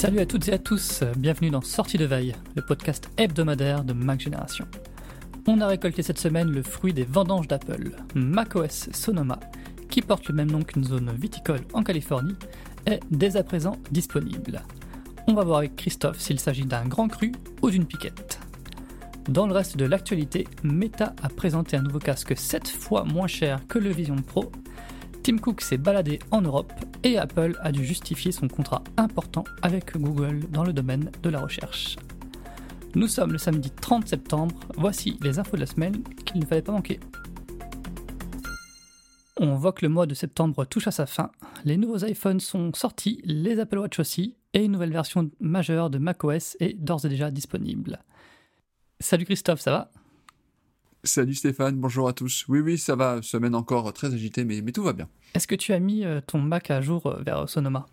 Salut à toutes et à tous, bienvenue dans Sortie de Veille, le podcast hebdomadaire de Mac Génération. On a récolté cette semaine le fruit des vendanges d'Apple, macOS Sonoma, qui porte le même nom qu'une zone viticole en Californie, est dès à présent disponible. On va voir avec Christophe s'il s'agit d'un grand cru ou d'une piquette. Dans le reste de l'actualité, Meta a présenté un nouveau casque 7 fois moins cher que le Vision Pro. Tim Cook s'est baladé en Europe et Apple a dû justifier son contrat important avec Google dans le domaine de la recherche. Nous sommes le samedi 30 septembre, voici les infos de la semaine qu'il ne fallait pas manquer. On voit que le mois de septembre touche à sa fin, les nouveaux iPhones sont sortis, les Apple Watch aussi, et une nouvelle version majeure de macOS est d'ores et déjà disponible. Salut Christophe, ça va? Salut Stéphane, bonjour à tous. Oui, oui, ça va, semaine encore très agitée, mais, mais tout va bien. Est-ce que tu as mis euh, ton Mac à jour euh, vers Sonoma?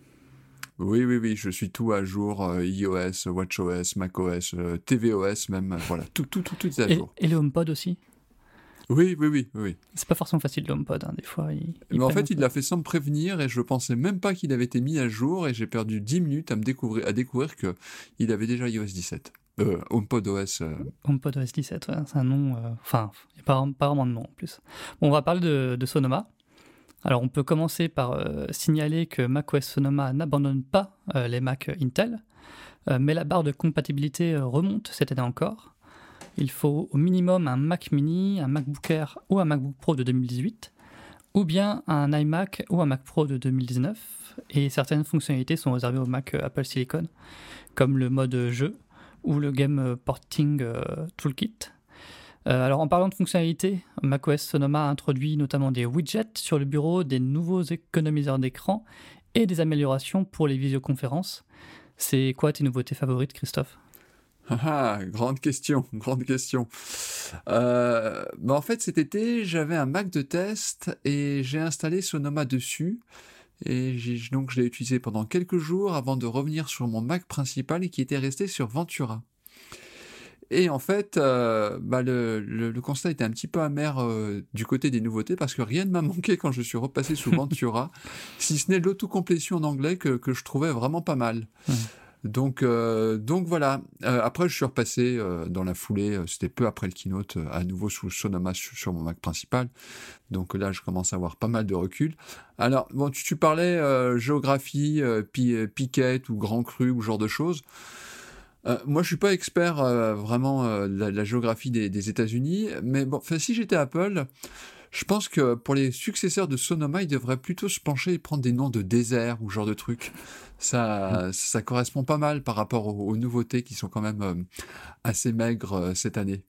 Oui, oui, oui, je suis tout à jour, euh, iOS, WatchOS, macOS, tvOS même, voilà, tout, tout, tout, tout est à et, jour. et le HomePod aussi? Oui, oui, oui, oui. C'est pas forcément facile le HomePod, hein, des fois. Il, il Mais en fait, il l'a fait sans me prévenir et je pensais même pas qu'il avait été mis à jour et j'ai perdu 10 minutes à me découvrir, à découvrir que il avait déjà iOS 17. Euh, HomePod OS. euh, HomePod OS 17, ouais, c'est un nom. euh, Enfin, il n'y a pas, vraiment de nom en plus. Bon, on va parler de, Sonoma. Alors, on peut commencer par signaler que macOS Sonoma n'abandonne pas les Mac Intel, mais la barre de compatibilité remonte cette année encore. Il faut au minimum un Mac mini, un MacBook Air ou un MacBook Pro de 2018, ou bien un iMac ou un Mac Pro de 2019. Et certaines fonctionnalités sont réservées au Mac Apple Silicon, comme le mode jeu ou le Game Porting euh, Toolkit. Euh, alors en parlant de fonctionnalités, macOS Sonoma a introduit notamment des widgets sur le bureau, des nouveaux économiseurs d'écran et des améliorations pour les visioconférences. C'est quoi tes nouveautés favorites, Christophe? Ah, ah, grande question, grande question. Euh, bah en fait, cet été, j'avais un Mac de test et j'ai installé Sonoma dessus. Et donc, je l'ai utilisé pendant quelques jours avant de revenir sur mon Mac principal et qui était resté sur Ventura. Et en fait, euh, bah le, constat était un petit peu amer euh, du côté des nouveautés parce que rien ne m'a manqué quand je suis repassé sous Ventura, si ce n'est l'autocomplétion en anglais que, je trouvais vraiment pas mal. Donc, euh, donc voilà. Euh, après, je suis repassé euh, dans la foulée. euh, C'était peu après le keynote, euh, à nouveau sous Sonoma sur, mon Mac principal. Donc là, je commence à avoir pas mal de recul. Alors, bon, tu, tu parlais euh, géographie, pi, piquette ou grand cru ou genre de choses. Moi, je suis pas expert vraiment de la, géographie des, des États-Unis, mais bon, si j'étais Apple, je pense que pour les successeurs de Sonoma, ils devraient plutôt se pencher et prendre des noms de désert ou genre de trucs. Ça, ça correspond pas mal par rapport aux, aux nouveautés qui sont quand même euh, assez maigres euh, cette année.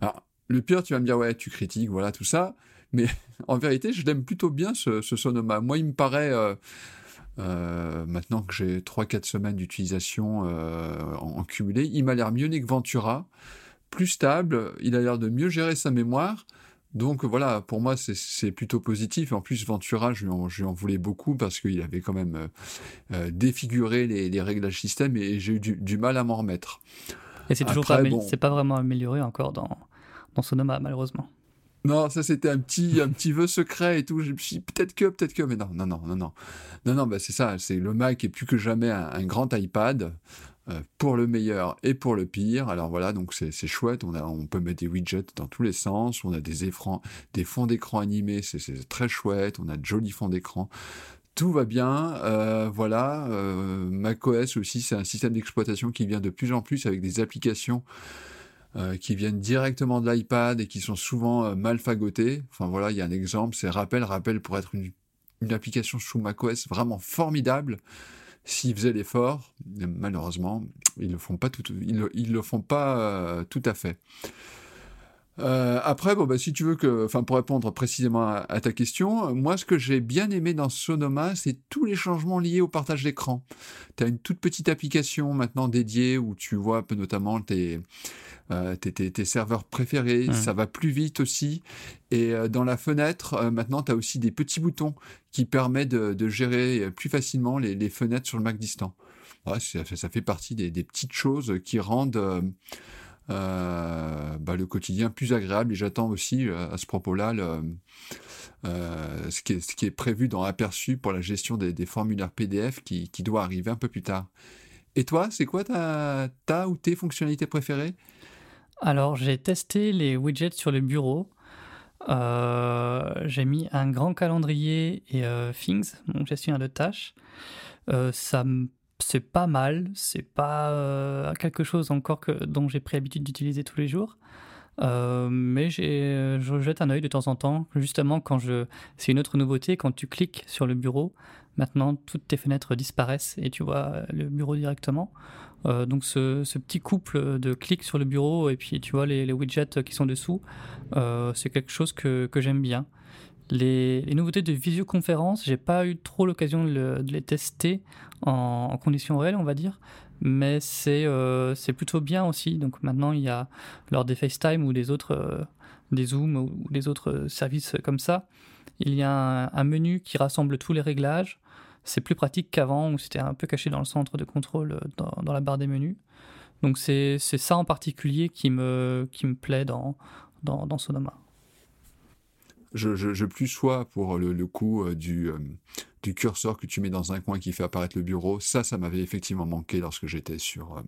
Alors, le pire, tu vas me dire, ouais, tu critiques, voilà, tout ça. Mais en vérité, je l'aime plutôt bien, ce, ce Sonoma. Moi, il me paraît, euh, euh, maintenant que j'ai 3-4 semaines d'utilisation euh, en, en cumulé, il m'a l'air mieux né que Ventura plus stable, il a l'air de mieux gérer sa mémoire. Donc voilà, pour moi, c'est plutôt positif. En plus, Ventura, je lui en, voulais beaucoup parce qu'il avait quand même euh, euh, défiguré les, réglages système et, j'ai eu du, mal à m'en remettre. Et c'est toujours pas, c'est pas vraiment amélioré encore dans, dans Sonoma, malheureusement. Non, ça c'était un petit, un petit vœu secret et tout. Je me suis peut-être que, peut-être que, mais non, non, non, non, non, non, non, bah c'est ça. C'est le Mac est plus que jamais un grand iPad. Euh, pour le meilleur et pour le pire. Alors voilà, donc c'est chouette. On, peut mettre des widgets dans tous les sens. On a des, des fonds d'écran animés, c'est très chouette. On a de jolis fonds d'écran. Tout va bien, euh, voilà. Euh, macOS aussi, c'est un système d'exploitation qui vient de plus en plus avec des applications qui viennent directement de l'iPad et qui sont souvent mal fagotées. Enfin voilà, il y a un exemple, c'est Rappel. Rappel pour être une application sous macOS vraiment formidable s'ils faisaient l'effort, malheureusement, ils le font pas tout, ils le, font pas euh, tout à fait. Euh, après, bon, bah, si tu veux que, enfin, pour répondre précisément à, ta question, moi, ce que j'ai bien aimé dans Sonoma, c'est tous les changements liés au partage d'écran. Tu as une toute petite application maintenant dédiée où tu vois notamment tes, euh, tes, serveurs préférés, ça va plus vite aussi. Et euh, dans la fenêtre, euh, maintenant, tu as aussi des petits boutons qui permettent de, gérer plus facilement les, fenêtres sur le Mac distant. ça, fait partie des, petites choses qui rendent bah, le quotidien plus agréable. Et j'attends aussi à ce propos-là ce, qui est, prévu dans Aperçu pour la gestion des, formulaires PDF qui, doit arriver un peu plus tard. Et toi, c'est quoi ta, ou tes fonctionnalités préférées? Alors, j'ai testé les widgets sur le bureau. Euh, j'ai mis un grand calendrier et euh, Things, donc gestionnaire de tâches. Euh, ça, c'est pas mal. C'est pas quelque chose encore que, dont j'ai pris l'habitude d'utiliser tous les jours. mais je jette un œil de temps en temps, justement quand je. C'est une autre nouveauté, quand tu cliques sur le bureau, maintenant toutes tes fenêtres disparaissent et tu vois le bureau directement. Euh, donc ce, petit couple de clics sur le bureau et puis tu vois les, widgets qui sont dessous, euh, c'est quelque chose que, j'aime bien. Les, nouveautés de visioconférence, j'ai pas eu trop l'occasion de, les tester en, conditions réelles, on va dire, mais euh, c'est plutôt bien aussi. Donc maintenant, il y a lors des FaceTime ou des autres, des Zoom ou des autres services comme ça, il y a un menu qui rassemble tous les réglages c'est plus pratique qu'avant où c'était un peu caché dans le centre de contrôle euh, dans, la barre des menus. Donc c'est ça en particulier qui me, qui me plaît dans, dans, Sonoma. Je, je, plus sois pour le, coup euh, du, euh, du curseur que tu mets dans un coin qui fait apparaître le bureau. Ça, ça m'avait effectivement manqué lorsque j'étais sur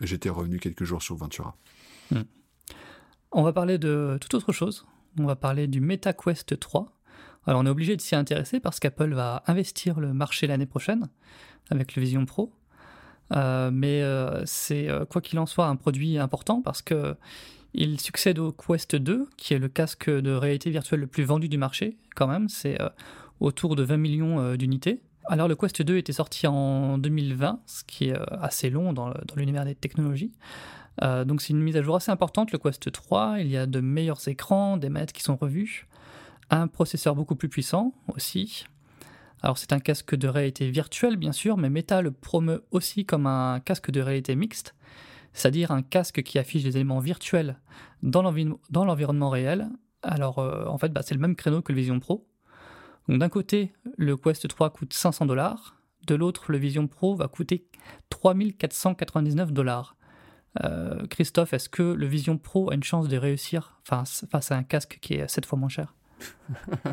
j'étais revenu quelques jours sur Ventura. Hmm. On va parler de toute autre chose. On va parler du MetaQuest 3 alors on est obligé de s'y intéresser parce qu'Apple va investir le marché l'année prochaine avec le Vision Pro. Euh, mais euh, c'est euh, quoi qu'il en soit un produit important parce que il succède au Quest 2, qui est le casque de réalité virtuelle le plus vendu du marché, quand même. C'est autour de 20 millions d'unités. Alors le Quest 2 était sorti en 2020, ce qui est assez long dans l'univers des technologies. donc c'est une mise à jour assez importante, le Quest 3. Il y a de meilleurs écrans, des manettes qui sont revues un processeur beaucoup plus puissant aussi. Alors c'est un casque de réalité virtuelle bien sûr, mais Meta le promeut aussi comme un casque de réalité mixte, c'est-à-dire un casque qui affiche des éléments virtuels dans l'environnement réel. Alors euh, en fait bah, c'est le même créneau que le Vision Pro. Donc d'un côté le Quest 3 coûte 500 dollars, de l'autre le Vision Pro va coûter 3499 dollars. Euh, Christophe, est-ce que le Vision Pro a une chance de réussir face à un casque qui est 7 fois moins cher?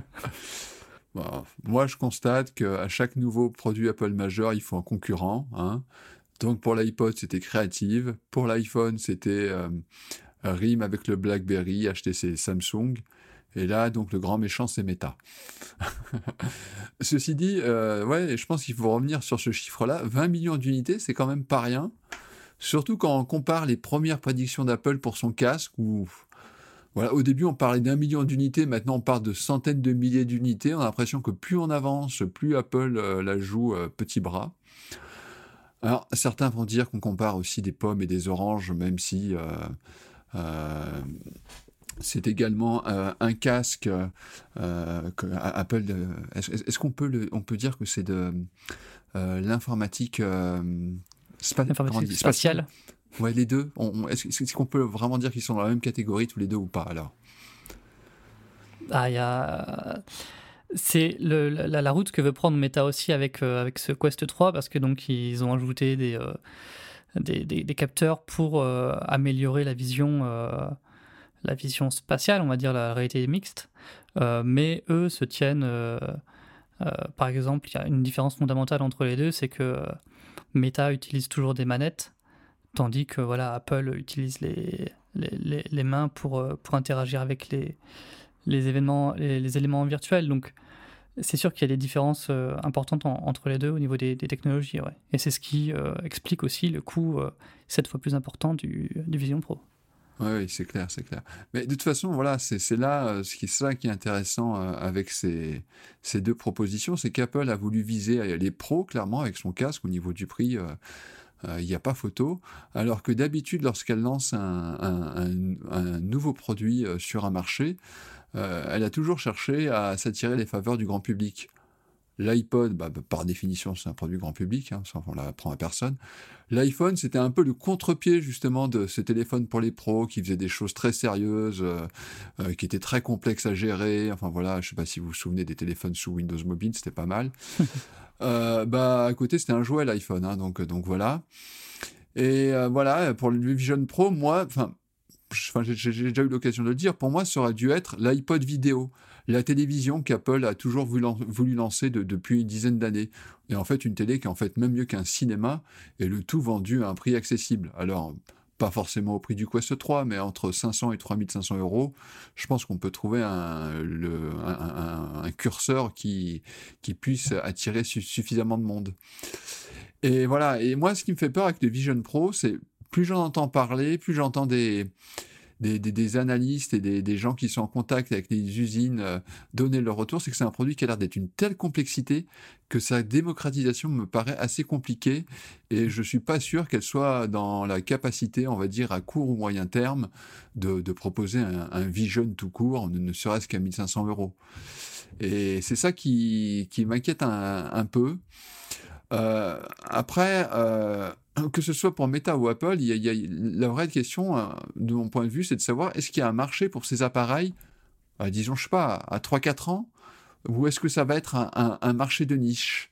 Moi, je constate qu'à chaque nouveau produit Apple majeur, il faut un concurrent. Hein. Donc pour l'iPod, c'était Creative. Pour l'iPhone, c'était euh, RIM avec le BlackBerry, HTC Samsung. Et là, donc le grand méchant, c'est Meta. Ceci dit, euh, je pense qu'il faut revenir sur ce chiffre-là. 20 millions d'unités, c'est quand même pas rien. Surtout quand on compare les premières prédictions d'Apple pour son casque, où au début, on parlait d'un million d'unités, maintenant on parle de centaines de milliers d'unités. On a l'impression que plus on avance, plus Apple euh, la joue euh, petit bras. Alors, certains vont dire qu'on compare aussi des pommes et des oranges, même si euh, c'est également un casque Apple. Est-ce qu'on peut, on peut dire que c'est de l'informatique spatiale Ouais, les deux. Est-ce qu'on peut vraiment dire qu'ils sont dans la même catégorie tous les deux ou pas alors? Ah, il y a c'est la, route que veut prendre Meta aussi avec, euh, avec ce Quest 3 parce que donc ils ont ajouté des, euh, des, capteurs pour euh, améliorer la vision, la vision spatiale, on va dire la réalité mixte. mais eux se tiennent, par exemple, il y a une différence fondamentale entre les deux, c'est que Meta utilise toujours des manettes, tandis que voilà Apple utilise les, les, les, mains pour, pour interagir avec les les événements, les, éléments virtuels. Donc, c'est sûr qu'il y a des différences euh, importantes entre les deux au niveau des, technologies. Et c'est ce qui euh, explique aussi le coût euh, sept fois plus important du, Vision Pro. Oui, c'est clair, c'est clair. Mais de toute façon, voilà, c'est là ce qui ça qui est intéressant avec ces, ces deux propositions, c'est qu'Apple a voulu viser les pros clairement avec son casque au niveau du prix. Il n'y a pas photo, alors que d'habitude, lorsqu'elle lance un, nouveau produit sur un marché, euh, elle a toujours cherché à s'attirer les faveurs du grand public. L'iPod, bah, bah, par définition, c'est un produit grand public, hein, ça, on l'apprend à personne. L'iPhone, c'était un peu le contre-pied justement de ce téléphone pour les pros qui faisait des choses très sérieuses, euh, euh, qui étaient très complexes à gérer. Enfin voilà, je sais pas si vous vous souvenez des téléphones sous Windows Mobile, c'était pas mal. bah à côté, c'était un jouet l'iPhone, hein, donc donc voilà. Et voilà, pour le Vision Pro, moi, enfin j'ai déjà eu l'occasion de le dire, pour moi, ça aurait dû être l'iPod vidéo, la télévision qu'Apple a toujours voulu, lancer depuis une dizaine d'années. Et en fait, une télé qui est en fait même mieux qu'un cinéma, et le tout vendu à un prix accessible. Alors, pas forcément au prix du Quest 3, mais entre 500 et 3500 euros, je pense qu'on peut trouver un, curseur qui, qui puisse attirer suffisamment de monde. Et voilà, et moi, ce qui me fait peur avec le Vision Pro, c'est plus j'en entends parler, plus j'entends des, des, analystes et des, gens qui sont en contact avec les usines euh, donner leur retour, c'est que c'est un produit qui a l'air d'être une telle complexité que sa démocratisation me paraît assez compliquée et je suis pas sûr qu'elle soit dans la capacité, on va dire, à court ou moyen terme, de, proposer un, vision tout court, ne, serait-ce qu'à 1500 euros. Et c'est ça qui, m'inquiète un, peu. Euh, après, euh, que ce soit pour Meta ou Apple, y a, la vraie question, euh, de mon point de vue, c'est de savoir est-ce qu'il y a un marché pour ces appareils, euh, disons, je sais pas, à 3-4 ans, ou est-ce que ça va être un, marché de niche?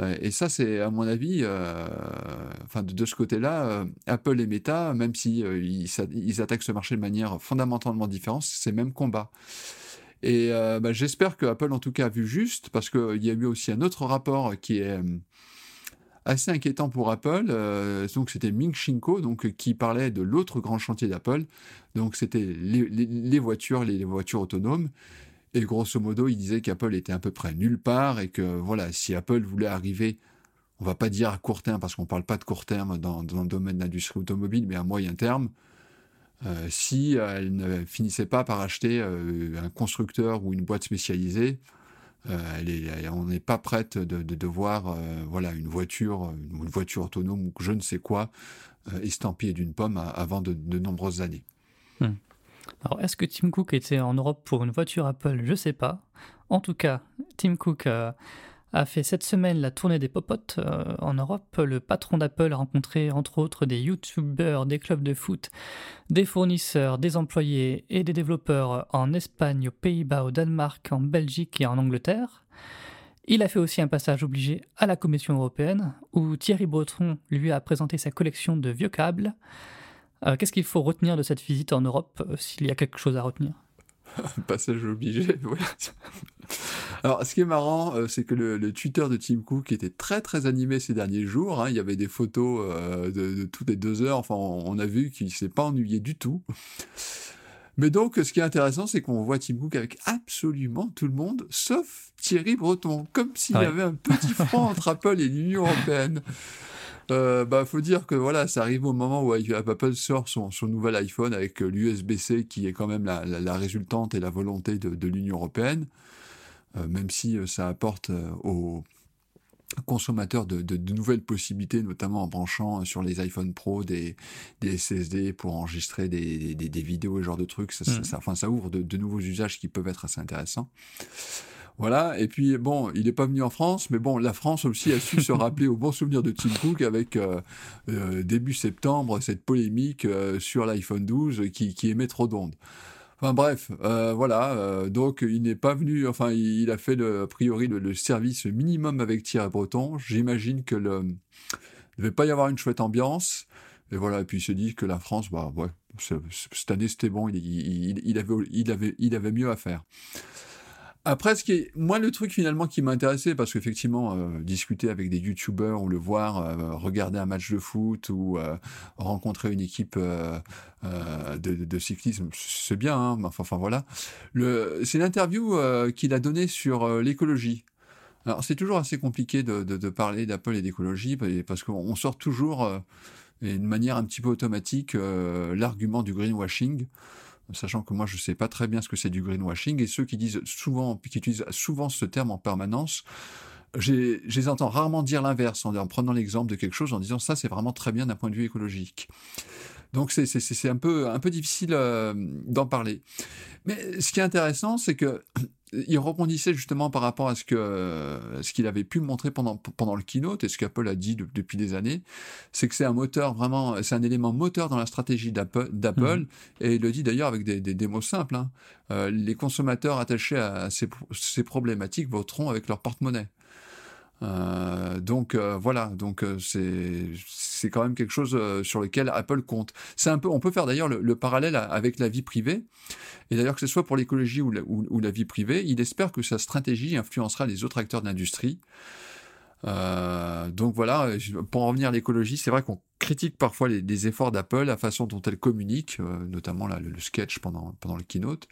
Euh, Et ça, c'est à mon avis, enfin de, ce côté-là, Apple et Meta, même si ils, attaquent ce marché de manière fondamentalement différente, c'est le même combat. Et bah, j'espère que Apple, en tout cas, a vu juste, parce qu'il y a eu aussi un autre rapport qui est assez inquiétant pour Apple. Euh, donc c'était Ming Shinko, donc qui parlait de l'autre grand chantier d'Apple. Donc c'était les, voitures, les, voitures autonomes. Et grosso modo, il disait qu'Apple était à peu près nulle part et que voilà, si Apple voulait arriver, on va pas dire à court terme parce qu'on parle pas de court terme dans, le domaine de l'industrie automobile, mais à moyen terme, euh, si elle ne finissait pas par acheter euh, un constructeur ou une boîte spécialisée, euh, on n'est pas prête de, de, voir euh, voilà, une voiture, une, voiture autonome ou je ne sais quoi, euh, estampillée d'une pomme avant de, nombreuses années. Hmm. Alors, est-ce que Tim Cook était en Europe pour une voiture Apple? Je ne sais pas. En tout cas, Tim Cook a fait cette semaine la tournée des popotes euh, en Europe. Le patron d'Apple a rencontré entre autres des youtubeurs, des clubs de foot, des fournisseurs, des employés et des développeurs en Espagne, aux Pays-Bas, au Danemark, en Belgique et en Angleterre. Il a fait aussi un passage obligé à la Commission européenne, où Thierry Breton lui a présenté sa collection de vieux câbles. Euh, qu'est-ce qu'il faut retenir de cette visite en Europe, euh, s'il y a quelque chose à retenir? Passage obligé. Alors, ce qui est marrant, euh, c'est que le, Twitter de Tim Cook était très très animé ces derniers jours. Hein. Il y avait des photos euh, de, toutes les deux heures. Enfin, on, a vu qu'il s'est pas ennuyé du tout. Mais donc, ce qui est intéressant, c'est qu'on voit Tim Cook avec absolument tout le monde, sauf Thierry Breton, comme s'il y avait un petit front entre Apple et l'Union européenne. Euh, bah, faut dire que voilà, ça arrive au moment où Apple sort son, nouvel iPhone avec l'USB-C qui est quand même la, résultante et la volonté de l'Union européenne. Euh, même si euh, ça apporte euh, aux consommateurs de, nouvelles possibilités, notamment en branchant sur les iPhone Pro des, SSD pour enregistrer des, vidéos et ce genre de trucs. Ça, mm. enfin, ça ouvre de, nouveaux usages qui peuvent être assez intéressants. Voilà, et puis bon, il n'est pas venu en France, mais bon, la France aussi a su se rappeler au bon souvenir de Tim Cook avec euh, euh, début septembre cette polémique euh, sur l'iPhone 12 qui, qui émet trop d'ondes. Enfin bref, voilà, donc il n'est pas venu, enfin il, a fait le, a priori le, service minimum avec Thierry Breton. J'imagine que le ne devait pas y avoir une chouette ambiance. Et voilà, et puis il se dit que la France, bah ouais, cette année c'était bon, il, il, il, avait, il, avait, il avait mieux à faire. Après, ce qui est, moi, le truc finalement qui m'a intéressé, parce qu'effectivement, euh, discuter avec des youtubeurs ou le voir, euh, regarder un match de foot ou euh, rencontrer une équipe de, de, cyclisme, c'est bien, hein, enfin, enfin voilà. C'est l'interview qu'il a donnée sur l'écologie. Alors, c'est toujours assez compliqué de, de, de parler d'Apple et d'écologie, parce qu'on sort toujours, d'une manière un petit peu automatique, l'argument du greenwashing sachant que moi je sais pas très bien ce que c'est du greenwashing, et ceux qui disent souvent, qui utilisent souvent ce terme en permanence, je les entends rarement dire l'inverse en, prenant l'exemple de quelque chose en disant ça c'est vraiment très bien d'un point de vue écologique. Donc c'est un peu, un peu difficile euh, d'en parler. Mais ce qui est intéressant, c'est que il rebondissait justement par rapport à ce que ce qu'il avait pu montrer pendant pendant le keynote et ce qu'Apple a dit depuis des années, c'est que c'est un moteur vraiment, c'est un élément moteur dans la stratégie d'Apple, mmh. et il le dit d'ailleurs avec des, des, des, mots simples. Hein. Euh, les consommateurs attachés à ces, ces problématiques voteront avec leur porte-monnaie. Euh, donc euh, voilà, donc euh, c'est c'est quand même quelque chose sur lequel Apple compte. C'est un peu, on peut faire d'ailleurs le, parallèle avec la vie privée. Et d'ailleurs que ce soit pour l'écologie ou, la vie privée, il espère que sa stratégie influencera les autres acteurs de l'industrie. donc voilà, pour en revenir à l'écologie, c'est vrai qu'on critique parfois les, efforts d'Apple, la façon dont elle communique, notamment là, le, sketch pendant, le keynote.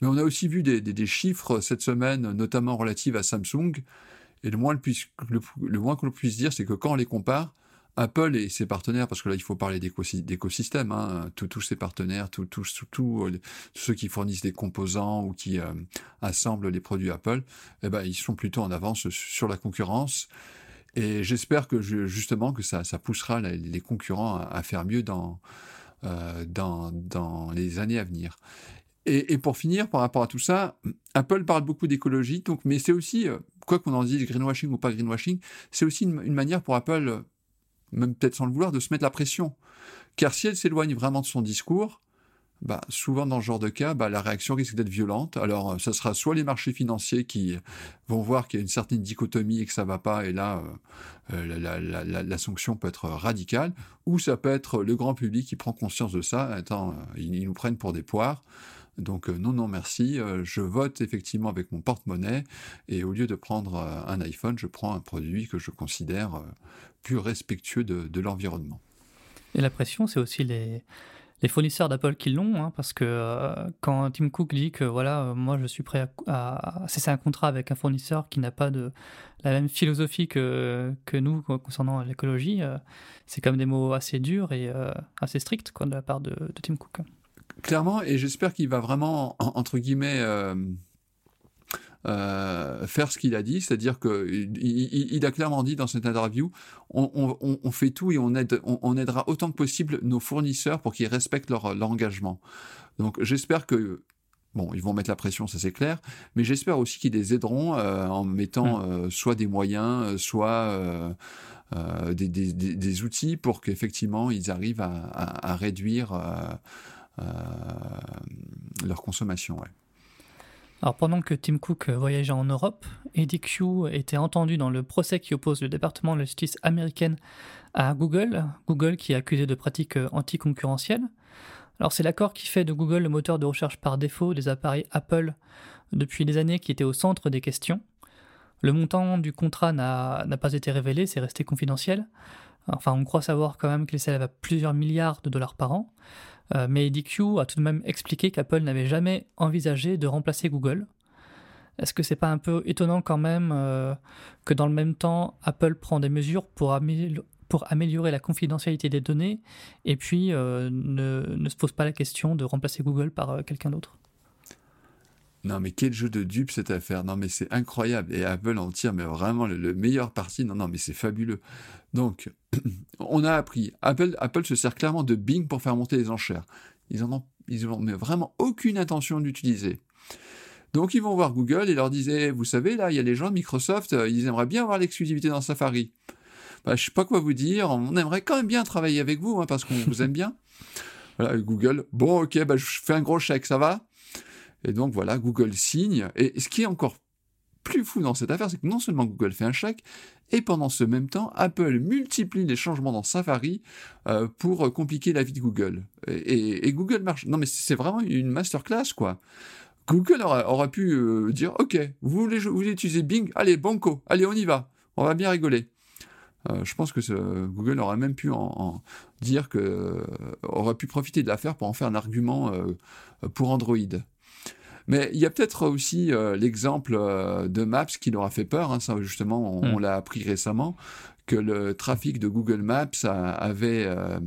Mais on a aussi vu des, des chiffres cette semaine, notamment relatifs à Samsung, et le moins, le, moins que l'on puisse dire, c'est que quand on les compare, Apple et ses partenaires, parce que là il faut parler d'écosystème, hein, tous ses partenaires, tous ceux qui fournissent des composants ou qui euh, assemblent les produits Apple, eh ben, ils sont plutôt en avance sur la concurrence. Et j'espère que justement que ça, poussera les concurrents à, faire mieux dans, euh, dans, les années à venir. Et, pour finir, par rapport à tout ça, Apple parle beaucoup d'écologie, donc, mais c'est aussi, euh, quoi qu'on en dise, greenwashing ou pas greenwashing, c'est aussi une, manière pour Apple, euh, même peut-être sans le vouloir, de se mettre la pression. Car si elle s'éloigne vraiment de son discours, bah, souvent dans ce genre de cas, bah, la réaction risque d'être violente. Alors, euh, ça sera soit les marchés financiers qui vont voir qu'il y a une certaine dichotomie et que ça va pas, et là, la, sanction peut être radicale, ou ça peut être le grand public qui prend conscience de ça. Attends, ils nous prennent pour des poires. Donc euh, non, non, merci. Euh, je vote effectivement avec mon porte-monnaie et au lieu de prendre euh, un iPhone, je prends un produit que je considère plus respectueux de, l'environnement. Et la pression, c'est aussi les, fournisseurs d'Apple qui l'ont, hein, parce que quand Tim Cook dit que voilà, moi je suis prêt à, cesser un contrat avec un fournisseur qui n'a pas la même philosophie que, nous concernant l'écologie, c'est comme des mots assez durs et assez stricts de la part de Tim Cook. Clairement, et j'espère qu'il va vraiment, entre guillemets, euh, euh, faire ce qu'il a dit, c'est-à-dire que il, a clairement dit dans cette interview, on, fait tout et on, aide, on, aidera autant que possible nos fournisseurs pour qu'ils respectent leur, engagement. Donc j'espère que Bon, ils vont mettre la pression, ça c'est clair, mais j'espère aussi qu'ils les aideront euh, en mettant mmh. soit des moyens, soit des, outils pour qu'effectivement ils arrivent à, réduire euh, leur consommation. Alors pendant que Tim Cook voyageait en Europe, Eddie Q était entendu dans le procès qui oppose le département de la justice américaine à Google, Google qui est accusé de pratiques anticoncurrentielles. Alors c'est l'accord qui fait de Google le moteur de recherche par défaut des appareils Apple depuis des années qui était au centre des questions. Le montant du contrat n'a pas été révélé, c'est resté confidentiel. Enfin, on croit savoir quand même qu'il s'élève à plusieurs milliards de dollars par an. Euh, mais EDQ a tout de même expliqué qu'Apple n'avait jamais envisagé de remplacer Google. Est-ce que c'est pas un peu étonnant quand même euh, que dans le même temps, Apple prend des mesures pour, améliorer la confidentialité des données et puis euh, ne, se pose pas la question de remplacer Google par quelqu'un d'autre? Non, mais quel jeu de dupe cette affaire. Non, mais c'est incroyable. Et Apple en tire, mais vraiment le, meilleur parti. Non, non, mais c'est fabuleux. Donc, on a appris. Apple, Apple se sert clairement de Bing pour faire monter les enchères. Ils en ont, ils ont mais vraiment aucune intention d'utiliser. Donc ils vont voir Google et leur disaient, vous savez, là, il y a les gens de Microsoft, euh, ils aimeraient bien avoir l'exclusivité dans Safari. Bah, je sais pas quoi vous dire, on aimerait quand même bien travailler avec vous, hein, parce qu'on vous aime bien. Voilà, Google, bon, ok, bah, je fais un gros chèque, ça va? Et donc voilà, Google signe. Et ce qui est encore plus fou dans cette affaire, c'est que non seulement Google fait un chèque, et pendant ce même temps, Apple multiplie les changements dans Safari euh, pour compliquer la vie de Google. Et, Google marche. Non, mais c'est vraiment une masterclass, quoi. Google aura, pu euh, dire, OK, vous voulez, vous voulez utiliser Bing? Allez, banco, allez, on y va. On va bien rigoler. Euh, je pense que Google aurait même pu en, dire que aurait pu profiter de l'affaire pour en faire un argument pour Android. Mais il y a peut-être aussi euh, l'exemple euh, de Maps qui leur a fait peur. Hein, ça, justement, on, hmm. l'a appris récemment que le trafic de Google Maps avait euh,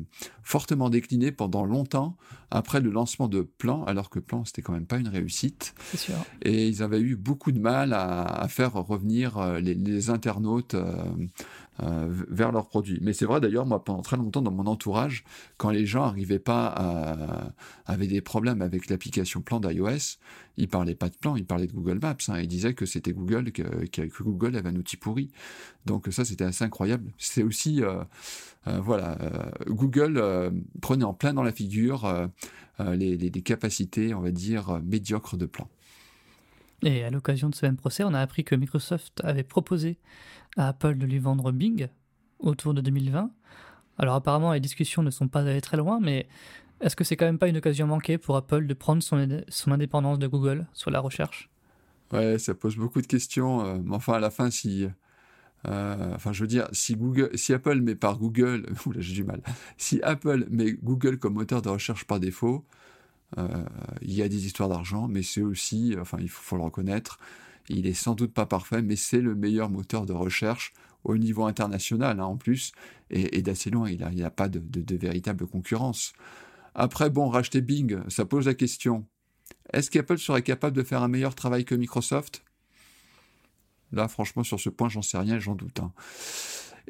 fortement décliné pendant longtemps après le lancement de Plan, alors que Plan c'était quand même pas une réussite. Sûr. Et ils avaient eu beaucoup de mal à, faire revenir les, les internautes euh, vers leurs produits. Mais c'est vrai d'ailleurs, moi, pendant très longtemps dans mon entourage, quand les gens n'arrivaient pas à, avaient des problèmes avec l'application plan d'iOS, ils parlaient pas de plan, ils parlaient de Google Maps. Hein. ils disaient que c'était Google, que, que, Google avait un outil pourri. Donc ça, c'était assez incroyable. C'est aussi, euh, euh, voilà, Google prenait en plein dans la figure les, les, les capacités, on va dire, médiocres de plan. Et à l'occasion de ce même procès, on a appris que Microsoft avait proposé à Apple de lui vendre Bing autour de 2020. Alors apparemment, les discussions ne sont pas allées très loin, mais est-ce que c'est quand même pas une occasion manquée pour Apple de prendre son, son indépendance de Google sur la recherche? Ouais, ça pose beaucoup de questions. Euh, mais enfin, à la fin, si... Euh, enfin, je veux dire, si Google, si Apple met par Google, j'ai du mal. Si Apple met Google comme moteur de recherche par défaut, euh, il y a des histoires d'argent, mais c'est aussi, enfin, il faut, le reconnaître, il est sans doute pas parfait, mais c'est le meilleur moteur de recherche au niveau international hein, en plus, et, d'assez loin. Il n'y a, a, pas de, de, véritable concurrence. Après, bon, racheter Bing, ça pose la question. Est-ce qu'Apple serait capable de faire un meilleur travail que Microsoft? Là, franchement, sur ce point, j'en sais rien, j'en doute. Hein.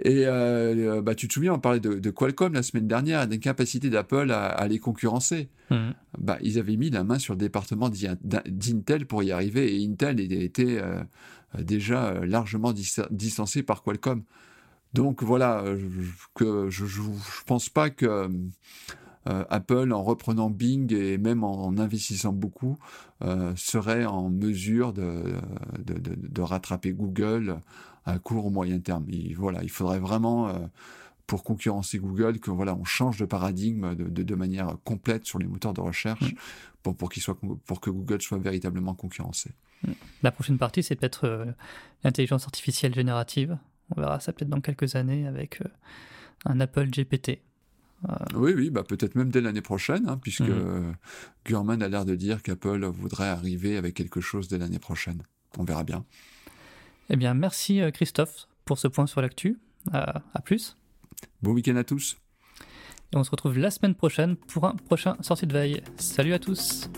Et euh, euh, bah, tu te souviens, on parlait de, Qualcomm la semaine dernière, d'incapacité d'Apple à, les concurrencer. Mhm. Bah, ils avaient mis la main sur le département d'Intel pour y arriver, et Intel était euh, déjà largement distancé par Qualcomm. Donc voilà, que je, je, pense pas que Apple, en reprenant Bing et même en, investissant beaucoup, serait en mesure de, de rattraper Google à court ou moyen terme. voilà, il faudrait vraiment, euh, pour concurrencer Google, que voilà, on change de paradigme de, manière complète sur les moteurs de recherche pour, pour, soit, pour que Google soit véritablement concurrencé. La prochaine partie, c'est peut-être euh, l'intelligence artificielle générative. On verra ça peut-être dans quelques années avec euh, un Apple GPT. Oui, oui, bah peut-être même dès l'année prochaine, hein, puisque mmh. Gurman a l'air de dire qu'Apple voudrait arriver avec quelque chose dès l'année prochaine. On verra bien. Eh bien, merci euh, Christophe pour ce point sur l'actu. Euh, à plus. Bon week-end à tous. Et on se retrouve la semaine prochaine pour un prochain sortie de veille. Salut à tous.